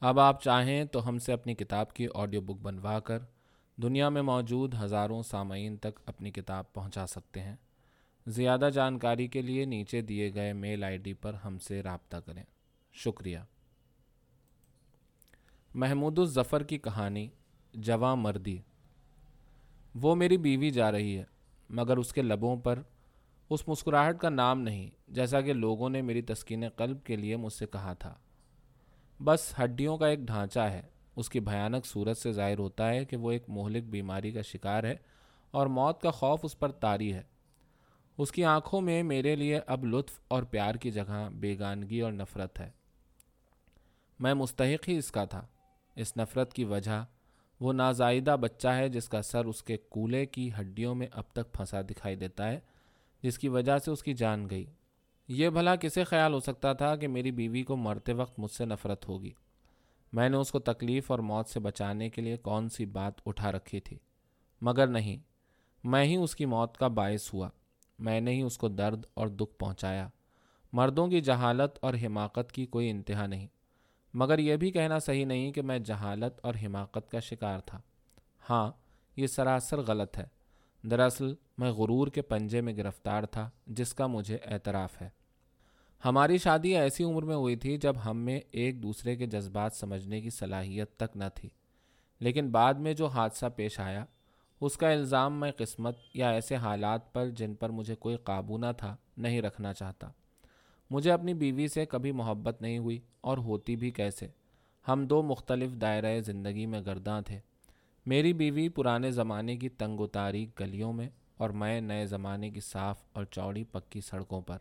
اب آپ چاہیں تو ہم سے اپنی کتاب کی آڈیو بک بنوا کر دنیا میں موجود ہزاروں سامعین تک اپنی کتاب پہنچا سکتے ہیں۔ زیادہ جانکاری کے لیے نیچے دیے گئے میل آئی ڈی پر ہم سے رابطہ کریں۔ شکریہ۔ محمود الظفر کی کہانی، جواں مردی۔ وہ میری بیوی جا رہی ہے، مگر اس کے لبوں پر اس مسکراہٹ کا نام نہیں، جیسا کہ لوگوں نے میری تسکین قلب کے لیے مجھ سے کہا تھا۔ بس ہڈیوں کا ایک ڈھانچہ ہے۔ اس کی بھیانک صورت سے ظاہر ہوتا ہے کہ وہ ایک مہلک بیماری کا شکار ہے اور موت کا خوف اس پر طاری ہے۔ اس کی آنکھوں میں میرے لیے اب لطف اور پیار کی جگہ بیگانگی اور نفرت ہے۔ میں مستحق ہی اس کا تھا۔ اس نفرت کی وجہ وہ نازائیدہ بچہ ہے جس کا سر اس کے کولے کی ہڈیوں میں اب تک پھنسا دکھائی دیتا ہے، جس کی وجہ سے اس کی جان گئی۔ یہ بھلا کسے خیال ہو سکتا تھا کہ میری بیوی کو مرتے وقت مجھ سے نفرت ہوگی۔ میں نے اس کو تکلیف اور موت سے بچانے کے لیے کون سی بات اٹھا رکھی تھی؟ مگر نہیں، میں ہی اس کی موت کا باعث ہوا۔ میں نے ہی اس کو درد اور دکھ پہنچایا۔ مردوں کی جہالت اور حماقت کی کوئی انتہا نہیں۔ مگر یہ بھی کہنا صحیح نہیں کہ میں جہالت اور حماقت کا شکار تھا۔ ہاں یہ سراسر غلط ہے۔ دراصل، میں غرور کے پنجے میں گرفتار تھا، جس کا مجھے اعتراف ہے۔ ہماری شادی ایسی عمر میں ہوئی تھی جب ہم میں ایک دوسرے کے جذبات سمجھنے کی صلاحیت تک نہ تھی۔ لیکن بعد میں جو حادثہ پیش آیا، اس کا الزام میں قسمت یا ایسے حالات پر جن پر مجھے کوئی قابو نہ تھا، نہیں رکھنا چاہتا۔ مجھے اپنی بیوی سے کبھی محبت نہیں ہوئی اور ہوتی بھی کیسے؟ ہم دو مختلف دائرۂ زندگی میں گرداں تھے۔ میری بیوی پرانے زمانے کی تنگ و تاریخ گلیوں میں اور میں نئے زمانے کی صاف اور چوڑی پکی سڑکوں پر۔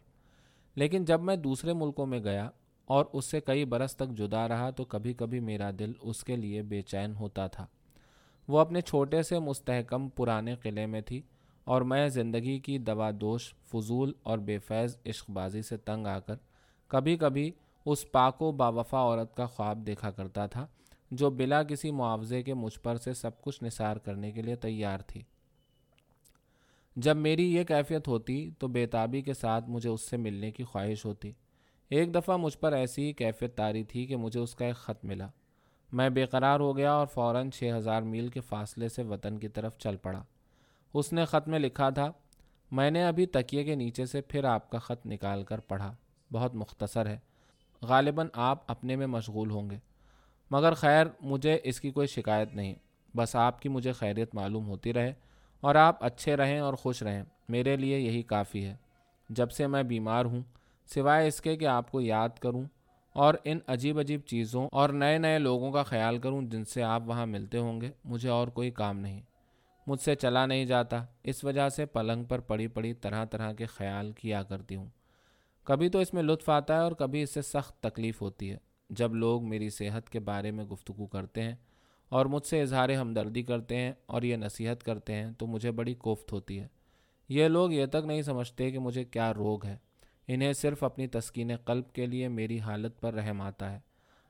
لیکن جب میں دوسرے ملکوں میں گیا اور اس سے کئی برس تک جدا رہا تو کبھی کبھی میرا دل اس کے لیے بے چین ہوتا تھا۔ وہ اپنے چھوٹے سے مستحکم پرانے قلعے میں تھی اور میں زندگی کی دوا دوش، فضول اور بے فیض عشق بازی سے تنگ آ کر کبھی کبھی اس پاک و باوفا عورت کا خواب دیکھا کرتا تھا جو بلا کسی معاوضے کے مجھ پر سے سب کچھ نثار کرنے کے لیے تیار تھی۔ جب میری یہ کیفیت ہوتی تو بیتابی کے ساتھ مجھے اس سے ملنے کی خواہش ہوتی۔ ایک دفعہ مجھ پر ایسی کیفیت تاری تھی کہ مجھے اس کا ایک خط ملا۔ میں بے قرار ہو گیا اور فوراً چھ ہزار میل کے فاصلے سے وطن کی طرف چل پڑا۔ اس نے خط میں لکھا تھا، میں نے ابھی تکیے کے نیچے سے پھر آپ کا خط نکال کر پڑھا۔ بہت مختصر ہے۔ غالباً آپ اپنے میں مشغول ہوں گے۔ مگر خیر، مجھے اس کی کوئی شکایت نہیں۔ بس آپ کی مجھے خیریت معلوم ہوتی رہے۔ اور آپ اچھے رہیں اور خوش رہیں۔ میرے لیے یہی کافی ہے۔ جب سے میں بیمار ہوں، سوائے اس کے کہ آپ کو یاد کروں اور ان عجیب عجیب چیزوں اور نئے نئے لوگوں کا خیال کروں جن سے آپ وہاں ملتے ہوں گے، مجھے اور کوئی کام نہیں۔ مجھ سے چلا نہیں جاتا، اس وجہ سے پلنگ پر پڑی پڑی طرح طرح کے خیال کیا کرتی ہوں۔ کبھی تو اس میں لطف آتا ہے اور کبھی اس سے سخت تکلیف ہوتی ہے۔ جب لوگ میری صحت کے بارے میں گفتگو کرتے ہیں اور مجھ سے اظہار ہمدردی کرتے ہیں اور یہ نصیحت کرتے ہیں، تو مجھے بڑی کوفت ہوتی ہے۔ یہ لوگ یہ تک نہیں سمجھتے کہ مجھے کیا روگ ہے۔ انہیں صرف اپنی تسکین قلب کے لیے میری حالت پر رحم آتا ہے۔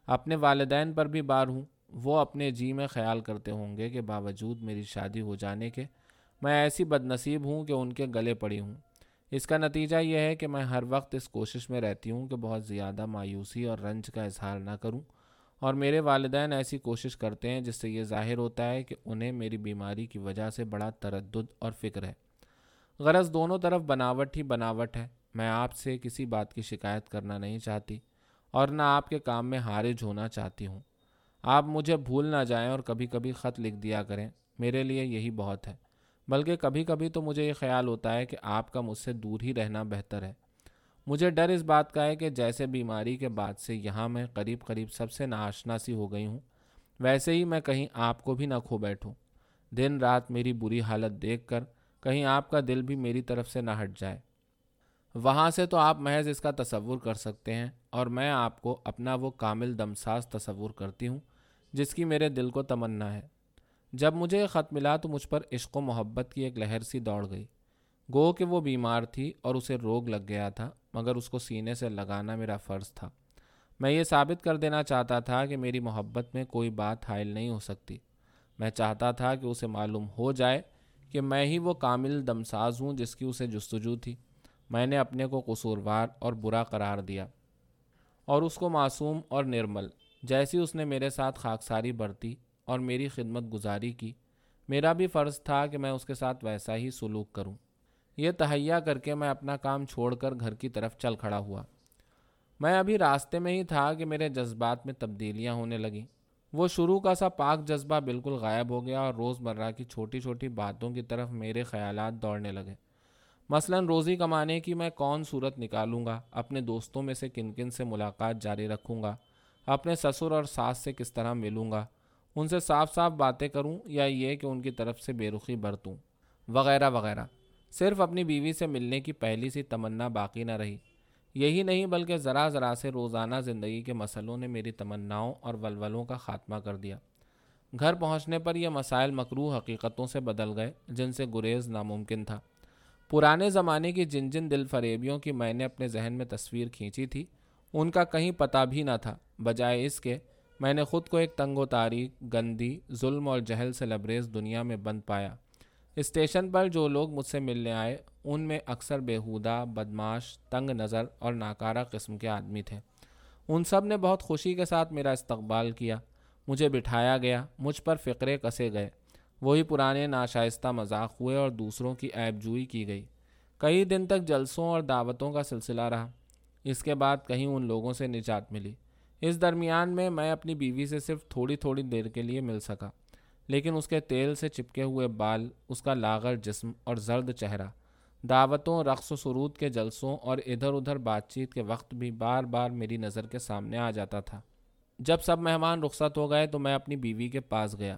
اپنے والدین پر بھی بار ہوں، وہ اپنے جی میں خیال کرتے ہوں گے کہ باوجود میری شادی ہو جانے کے، میں ایسی بد نصیب ہوں کہ ان کے گلے پڑی ہوں۔ اس کا نتیجہ یہ ہے کہ میں ہر وقت اس کوشش میں رہتی ہوں کہ بہت زیادہ مایوسی اور رنج کا اظہار نہ کروں۔ اور میرے والدین ایسی کوشش کرتے ہیں جس سے یہ ظاہر ہوتا ہے کہ انہیں میری بیماری کی وجہ سے بڑا تردد اور فکر ہے۔ غرض دونوں طرف بناوٹ ہی بناوٹ ہے۔ میں آپ سے کسی بات کی شکایت کرنا نہیں چاہتی اور نہ آپ کے کام میں حارج ہونا چاہتی ہوں۔ آپ مجھے بھول نہ جائیں اور کبھی کبھی خط لکھ دیا کریں۔ میرے لیے یہی بہت ہے۔ بلکہ کبھی کبھی تو مجھے یہ خیال ہوتا ہے کہ آپ کا مجھ سے دور ہی رہنا بہتر ہے۔ مجھے ڈر اس بات کا ہے کہ جیسے بیماری کے بعد سے یہاں میں قریب قریب سب سے ناشنا سی ہو گئی ہوں، ویسے ہی میں کہیں آپ کو بھی نہ کھو بیٹھوں۔ دن رات میری بری حالت دیکھ کر کہیں آپ کا دل بھی میری طرف سے نہ ہٹ جائے۔ وہاں سے تو آپ محض اس کا تصور کر سکتے ہیں اور میں آپ کو اپنا وہ کامل دمساز تصور کرتی ہوں جس کی میرے دل کو تمنا ہے۔ جب مجھے یہ خط ملا تو مجھ پر عشق و محبت کی ایک لہر سی دوڑ گئی۔ گو کہ وہ بیمار تھی اور اسے روگ لگ گیا تھا۔ مگر اس کو سینے سے لگانا میرا فرض تھا۔ میں یہ ثابت کر دینا چاہتا تھا کہ میری محبت میں کوئی بات حائل نہیں ہو سکتی۔ میں چاہتا تھا کہ اسے معلوم ہو جائے کہ میں ہی وہ کامل دمساز ہوں جس کی اسے جستجو تھی۔ میں نے اپنے کو قصوروار اور برا قرار دیا اور اس کو معصوم اور نرمل، جیسی اس نے میرے ساتھ خاکساری برتی اور میری خدمت گزاری کی۔ میرا بھی فرض تھا کہ میں اس کے ساتھ ویسا ہی سلوک کروں۔ یہ تہیا کر کے میں اپنا کام چھوڑ کر گھر کی طرف چل کھڑا ہوا۔ میں ابھی راستے میں ہی تھا کہ میرے جذبات میں تبدیلیاں ہونے لگیں۔ وہ شروع کا سا پاک جذبہ بالکل غائب ہو گیا اور روز مرہ کی چھوٹی چھوٹی باتوں کی طرف میرے خیالات دوڑنے لگے۔ مثلا روزی کمانے کی میں کون صورت نکالوں گا؟ اپنے دوستوں میں سے کن کن سے ملاقات جاری رکھوں گا؟ اپنے سسر اور ساس سے کس طرح ملوں گا؟ ان سے صاف صاف باتیں کروں یا یہ کہ ان کی طرف سے بے رخی برتوں؟ وغیرہ وغیرہ۔ صرف اپنی بیوی سے ملنے کی پہلی سی تمنا باقی نہ رہی۔ یہی نہیں بلکہ ذرا ذرا سے روزانہ زندگی کے مسئلوں نے میری تمناؤں اور ولولوں کا خاتمہ کر دیا۔ گھر پہنچنے پر یہ مسائل مکرو حقیقتوں سے بدل گئے، جن سے گریز ناممکن تھا۔ پرانے زمانے کی جن جن دل فریبیوں کی میں نے اپنے ذہن میں تصویر کھینچی تھی، ان کا کہیں پتہ بھی نہ تھا۔ بجائے اس کے، میں نے خود کو ایک تنگ و تاریخ گندی، ظلم اور جہل سے لبریز دنیا میں بند پایا۔ اسٹیشن پر جو لوگ مجھ سے ملنے آئے، ان میں اکثر بیہودہ بدماش تنگ نظر اور ناکارہ قسم کے آدمی تھے۔ ان سب نے بہت خوشی کے ساتھ میرا استقبال کیا۔ مجھے بٹھایا گیا، مجھ پر فقرے کسے گئے۔ وہی پرانے ناشائستہ مذاق ہوئے اور دوسروں کی عیب جوئی کی گئی۔ کئی دن تک جلسوں اور دعوتوں کا سلسلہ رہا۔ اس کے بعد کہیں ان لوگوں سے نجات ملی۔ اس درمیان میں میں اپنی بیوی سے صرف تھوڑی تھوڑی دیر کے لیے مل سکا۔ لیکن اس کے تیل سے چپکے ہوئے بال، اس کا لاغر جسم اور زرد چہرہ۔ دعوتوں، رقص و سرود کے جلسوں اور ادھر ادھر بات چیت کے وقت بھی بار بار میری نظر کے سامنے آ جاتا تھا۔ جب سب مہمان رخصت ہو گئے تو میں اپنی بیوی کے پاس گیا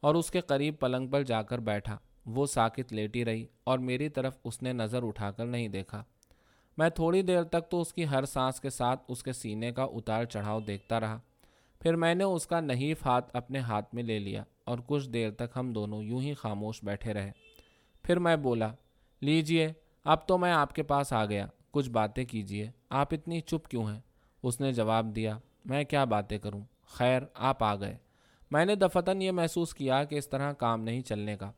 اور اس کے قریب پلنگ پر جا کر بیٹھا۔ وہ ساکت لیٹی رہی اور میری طرف اس نے نظر اٹھا کر نہیں دیکھا۔ میں تھوڑی دیر تک تو اس کی ہر سانس کے ساتھ اس کے سینے کا اتار چڑھاؤ دیکھتا رہا۔ پھر میں نے اس کا نحیف ہاتھ اپنے ہاتھ میں لے لیا۔ اور کچھ دیر تک ہم دونوں یوں ہی خاموش بیٹھے رہے۔ پھر میں بولا، لیجیے، اب تو میں آپ کے پاس آ گیا، کچھ باتیں کیجیے۔ آپ اتنی چپ کیوں ہیں؟ اس نے جواب دیا، میں کیا باتیں کروں؟ خیر، آپ آ گئے۔ میں نے دفتن یہ محسوس کیا کہ اس طرح کام نہیں چلنے کا۔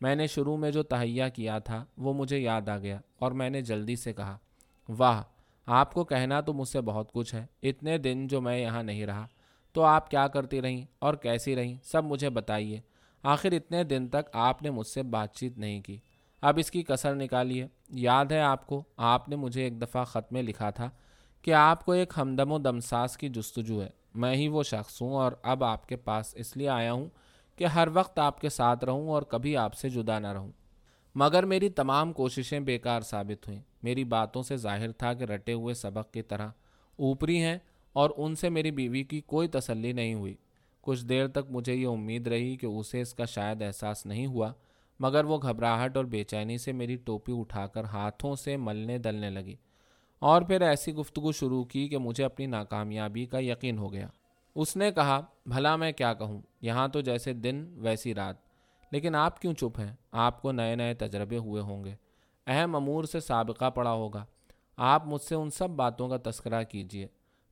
میں نے شروع میں جو تہیا کیا تھا، وہ مجھے یاد آ گیا اور میں نے جلدی سے کہا، واہ، آپ کو کہنا تو مجھ سے بہت کچھ ہے، اتنے دن جو میں یہاں نہیں رہا۔ تو آپ کیا کرتی رہیں اور کیسی رہیں سب مجھے بتائیے۔ آخر اتنے دن تک آپ نے مجھ سے بات چیت نہیں کی۔ اب اس کی کثر نکالیے۔ یاد ہے آپ کو، آپ نے مجھے ایک دفعہ خط میں لکھا تھا کہ آپ کو ایک ہمدم و دمساس کی جستجو ہے۔ میں ہی وہ شخص ہوں اور اب آپ کے پاس اس لیے آیا ہوں کہ ہر وقت آپ کے ساتھ رہوں اور کبھی آپ سے جدا نہ رہوں۔ مگر میری تمام کوششیں بیکار ثابت ہوئیں۔ میری باتوں سے ظاہر تھا کہ رٹے ہوئے سبق کی طرح اوپری ہیں اور ان سے میری بیوی کی کوئی تسلی نہیں ہوئی۔ کچھ دیر تک مجھے یہ امید رہی کہ اسے اس کا شاید احساس نہیں ہوا، مگر وہ گھبراہٹ اور بے چینی سے میری ٹوپی اٹھا کر ہاتھوں سے ملنے دلنے لگی۔ اور پھر ایسی گفتگو شروع کی کہ مجھے اپنی ناکامیابی کا یقین ہو گیا۔ اس نے کہا، بھلا میں کیا کہوں؟ یہاں تو جیسے دن، ویسی رات۔ لیکن آپ کیوں چپ ہیں؟ آپ کو نئے نئے تجربے ہوئے ہوں گے۔ اہم امور سے سابقہ پڑا ہوگا۔ آپ مجھ سے ان سب باتوں کا تذکرہ کیجیے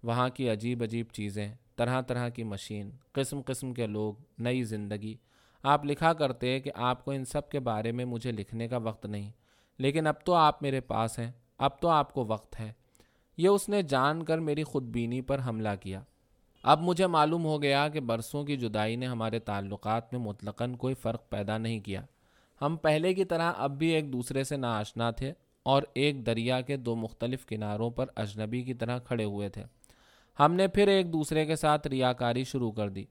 وہاں کی عجیب عجیب چیزیں، طرح طرح کی مشین، قسم قسم کے لوگ، نئی زندگی۔ آپ لکھا کرتے کہ آپ کو ان سب کے بارے میں مجھے لکھنے کا وقت نہیں، لیکن اب تو آپ میرے پاس ہیں، اب تو آپ کو وقت ہے۔ یہ اس نے جان کر میری خود بینی پر حملہ کیا۔ اب مجھے معلوم ہو گیا کہ برسوں کی جدائی نے ہمارے تعلقات میں مطلقاً کوئی فرق پیدا نہیں کیا۔ ہم پہلے کی طرح اب بھی ایک دوسرے سے ناآشنا تھے اور ایک دریا کے دو مختلف کناروں پر اجنبی کی طرح کھڑے ہوئے تھے۔ ہم نے پھر ایک دوسرے کے ساتھ ریاکاری شروع کر دی۔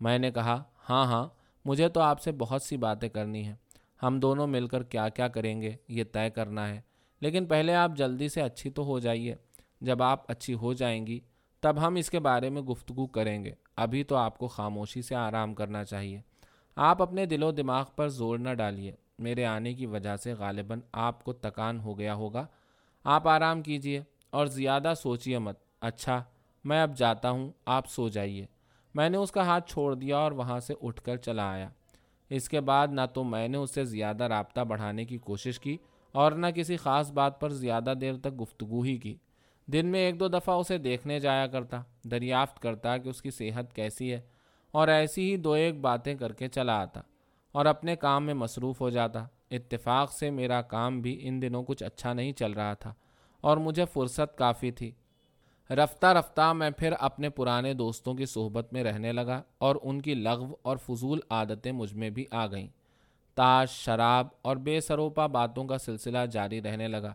میں نے کہا ہاں ہاں مجھے تو آپ سے بہت سی باتیں کرنی ہیں۔ ہم دونوں مل کر کیا کیا کریں گے، یہ طے کرنا ہے۔ لیکن پہلے آپ جلدی سے اچھی تو ہو جائیے۔ جب آپ اچھی ہو جائیں گی، تب ہم اس کے بارے میں گفتگو کریں گے۔ ابھی تو آپ کو خاموشی سے آرام کرنا چاہیے۔ آپ اپنے دل و دماغ پر زور نہ ڈالیے۔ میرے آنے کی وجہ سے غالباً آپ کو تکان ہو گیا ہوگا۔ آپ آرام کیجیے اور زیادہ سوچیے مت۔ اچھا میں اب جاتا ہوں، آپ سو جائیے۔ میں نے اس کا ہاتھ چھوڑ دیا اور وہاں سے اٹھ کر چلا آیا۔ اس کے بعد نہ تو میں نے اس سے زیادہ رابطہ بڑھانے کی کوشش کی اور نہ کسی خاص بات پر زیادہ دیر تک گفتگو ہی کی۔ دن میں ایک دو دفعہ اسے دیکھنے جایا کرتا، دریافت کرتا کہ اس کی صحت کیسی ہے اور ایسی ہی دو ایک باتیں کر کے چلا آتا اور اپنے کام میں مصروف ہو جاتا۔ اتفاق سے میرا کام بھی ان دنوں کچھ اچھا نہیں چل رہا تھا اور مجھے فرصت کافی تھی۔ رفتہ رفتہ میں پھر اپنے پرانے دوستوں کی صحبت میں رہنے لگا اور ان کی لغو اور فضول عادتیں مجھ میں بھی آ گئیں۔ تاش، شراب اور بے سروپا باتوں کا سلسلہ جاری رہنے لگا۔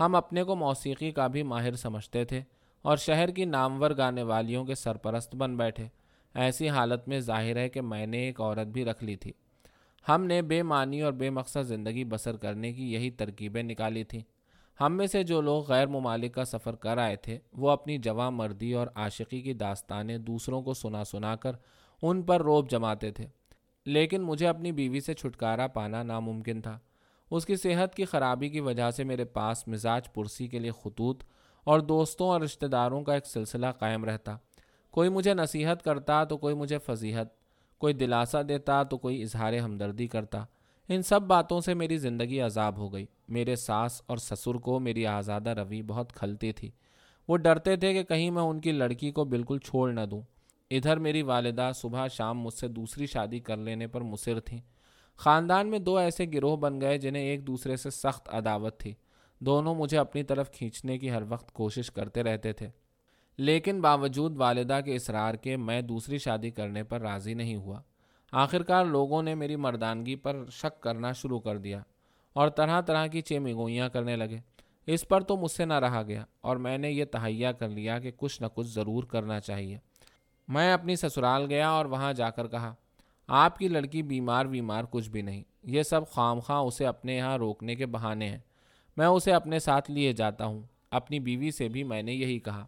ہم اپنے کو موسیقی کا بھی ماہر سمجھتے تھے اور شہر کی نامور گانے والیوں کے سرپرست بن بیٹھے۔ ایسی حالت میں ظاہر ہے کہ میں نے ایک عورت بھی رکھ لی تھی۔ ہم نے بے معنی اور بے مقصد زندگی بسر کرنے کی یہی ترکیبیں نکالی تھیں۔ ہم میں سے جو لوگ غیر ممالک کا سفر کر آئے تھے، وہ اپنی جواں مردی اور عاشقی کی داستانیں دوسروں کو سنا سنا کر ان پر روب جماتے تھے۔ لیکن مجھے اپنی بیوی سے چھٹکارا پانا ناممکن تھا۔ اس کی صحت کی خرابی کی وجہ سے میرے پاس مزاج پرسی کے لیے خطوط اور دوستوں اور رشتہ داروں کا ایک سلسلہ قائم رہتا۔ کوئی مجھے نصیحت کرتا تو کوئی مجھے فضیحت، کوئی دلاسا دیتا تو کوئی اظہار ہمدردی کرتا۔ ان سب باتوں سے میری زندگی عذاب ہو گئی۔ میرے ساس اور سسر کو میری آزادہ روی بہت کھلتی تھی۔ وہ ڈرتے تھے کہ کہیں میں ان کی لڑکی کو بالکل چھوڑ نہ دوں۔ ادھر میری والدہ صبح شام مجھ سے دوسری شادی کر لینے پر مصر تھیں۔ خاندان میں دو ایسے گروہ بن گئے جنہیں ایک دوسرے سے سخت عداوت تھی۔ دونوں مجھے اپنی طرف کھینچنے کی ہر وقت کوشش کرتے رہتے تھے۔ لیکن باوجود والدہ کے اصرار کے میں دوسری شادی کرنے پر راضی نہیں ہوا۔ آخرکار لوگوں نے میری مردانگی پر شک کرنا شروع کر دیا اور طرح طرح کی چیمگوئیاں کرنے لگے۔ اس پر تو مجھ سے نہ رہا گیا اور میں نے یہ تہیا کر لیا کہ کچھ نہ کچھ ضرور کرنا چاہیے۔ میں اپنی سسرال گیا اور وہاں جا کر کہا، آپ کی لڑکی بیمار بیمار کچھ بھی نہیں، یہ سب خام خواہ اسے اپنے یہاں روکنے کے بہانے ہیں۔ میں اسے اپنے ساتھ لیے جاتا ہوں، اپنی بیوی سے بھی میں نے یہی کہا۔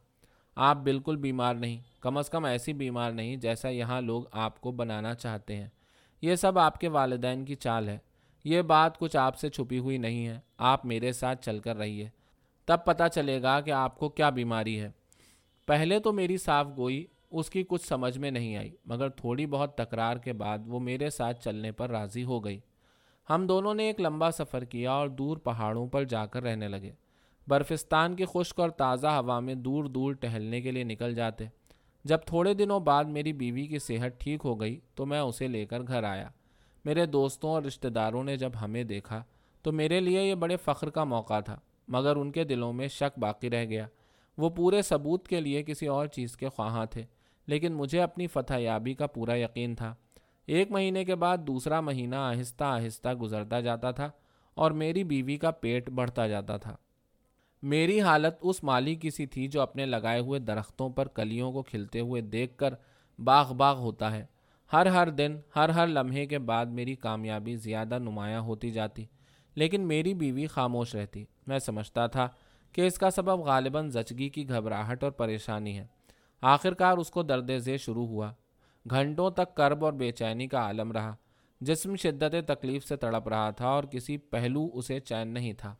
آپ بالکل بیمار نہیں، کم از کم ایسی بیمار نہیں جیسا یہاں لوگ آپ کو بنانا چاہتے ہیں۔ یہ سب آپ کے والدین کی چال ہے۔ یہ بات کچھ آپ سے چھپی ہوئی نہیں ہے۔ آپ میرے ساتھ چل کر رہیے۔ تب پتہ چلے گا کہ آپ کو کیا بیماری ہے۔ پہلے تو میری صاف گوئی اس کی کچھ سمجھ میں نہیں آئی، مگر تھوڑی بہت تکرار کے بعد وہ میرے ساتھ چلنے پر راضی ہو گئی۔ ہم دونوں نے ایک لمبا سفر کیا اور دور پہاڑوں پر جا کر رہنے لگے۔ برفستان کی خشک اور تازہ ہوا میں دور دور ٹہلنے کے لیے نکل جاتے۔ جب تھوڑے دنوں بعد میری بیوی کی صحت ٹھیک ہو گئی تو میں اسے لے کر گھر آیا۔ میرے دوستوں اور رشتہ داروں نے جب ہمیں دیکھا تو میرے لیے یہ بڑے فخر کا موقع تھا، مگر ان کے دلوں میں شک باقی رہ گیا۔ وہ پورے ثبوت کے لیے کسی اور چیز کے خواہاں تھے، لیکن مجھے اپنی فتح یابی کا پورا یقین تھا۔ ایک مہینے کے بعد دوسرا مہینہ آہستہ آہستہ گزرتا جاتا تھا اور میری بیوی کا پیٹ بڑھتا جاتا تھا۔ میری حالت اس مالی کی سی تھی جو اپنے لگائے ہوئے درختوں پر کلیوں کو کھلتے ہوئے دیکھ کر باغ باغ ہوتا ہے۔ ہر ہر دن، ہر ہر لمحے کے بعد میری کامیابی زیادہ نمایاں ہوتی جاتی، لیکن میری بیوی خاموش رہتی۔ میں سمجھتا تھا کہ اس کا سبب غالباً زچگی کی گھبراہٹ اور پریشانی ہے۔ آخرکار اس کو درد ذے شروع ہوا۔ گھنٹوں تک کرب اور بے چینی کا عالم رہا۔ جسم شدت تکلیف سے تڑپ رہا تھا اور کسی پہلو اسے چین نہیں تھا۔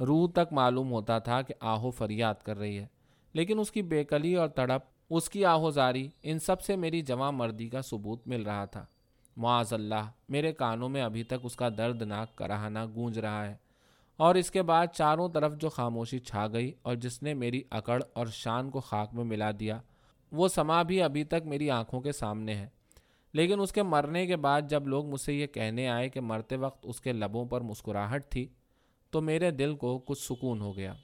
روح تک معلوم ہوتا تھا کہ آہو فریاد کر رہی ہے۔ لیکن اس کی بےکلی اور تڑپ، اس کی آہو زاری، ان سب سے میری جمع مردی کا ثبوت مل رہا تھا۔ معاذ اللہ، میرے کانوں میں ابھی تک اس کا دردناک کراہنا گونج رہا ہے۔ اور اس کے بعد چاروں طرف جو خاموشی چھا گئی اور جس نے میری اکڑ اور شان کو خاک میں ملا دیا، وہ سما بھی ابھی تک میری آنکھوں کے سامنے ہے۔ لیکن اس کے مرنے کے بعد جب لوگ مجھ سے یہ کہنے آئے کہ مرتے وقت اس کے لبوں پر مسکراہٹ تھی تو میرے دل کو کچھ سکون ہو گیا۔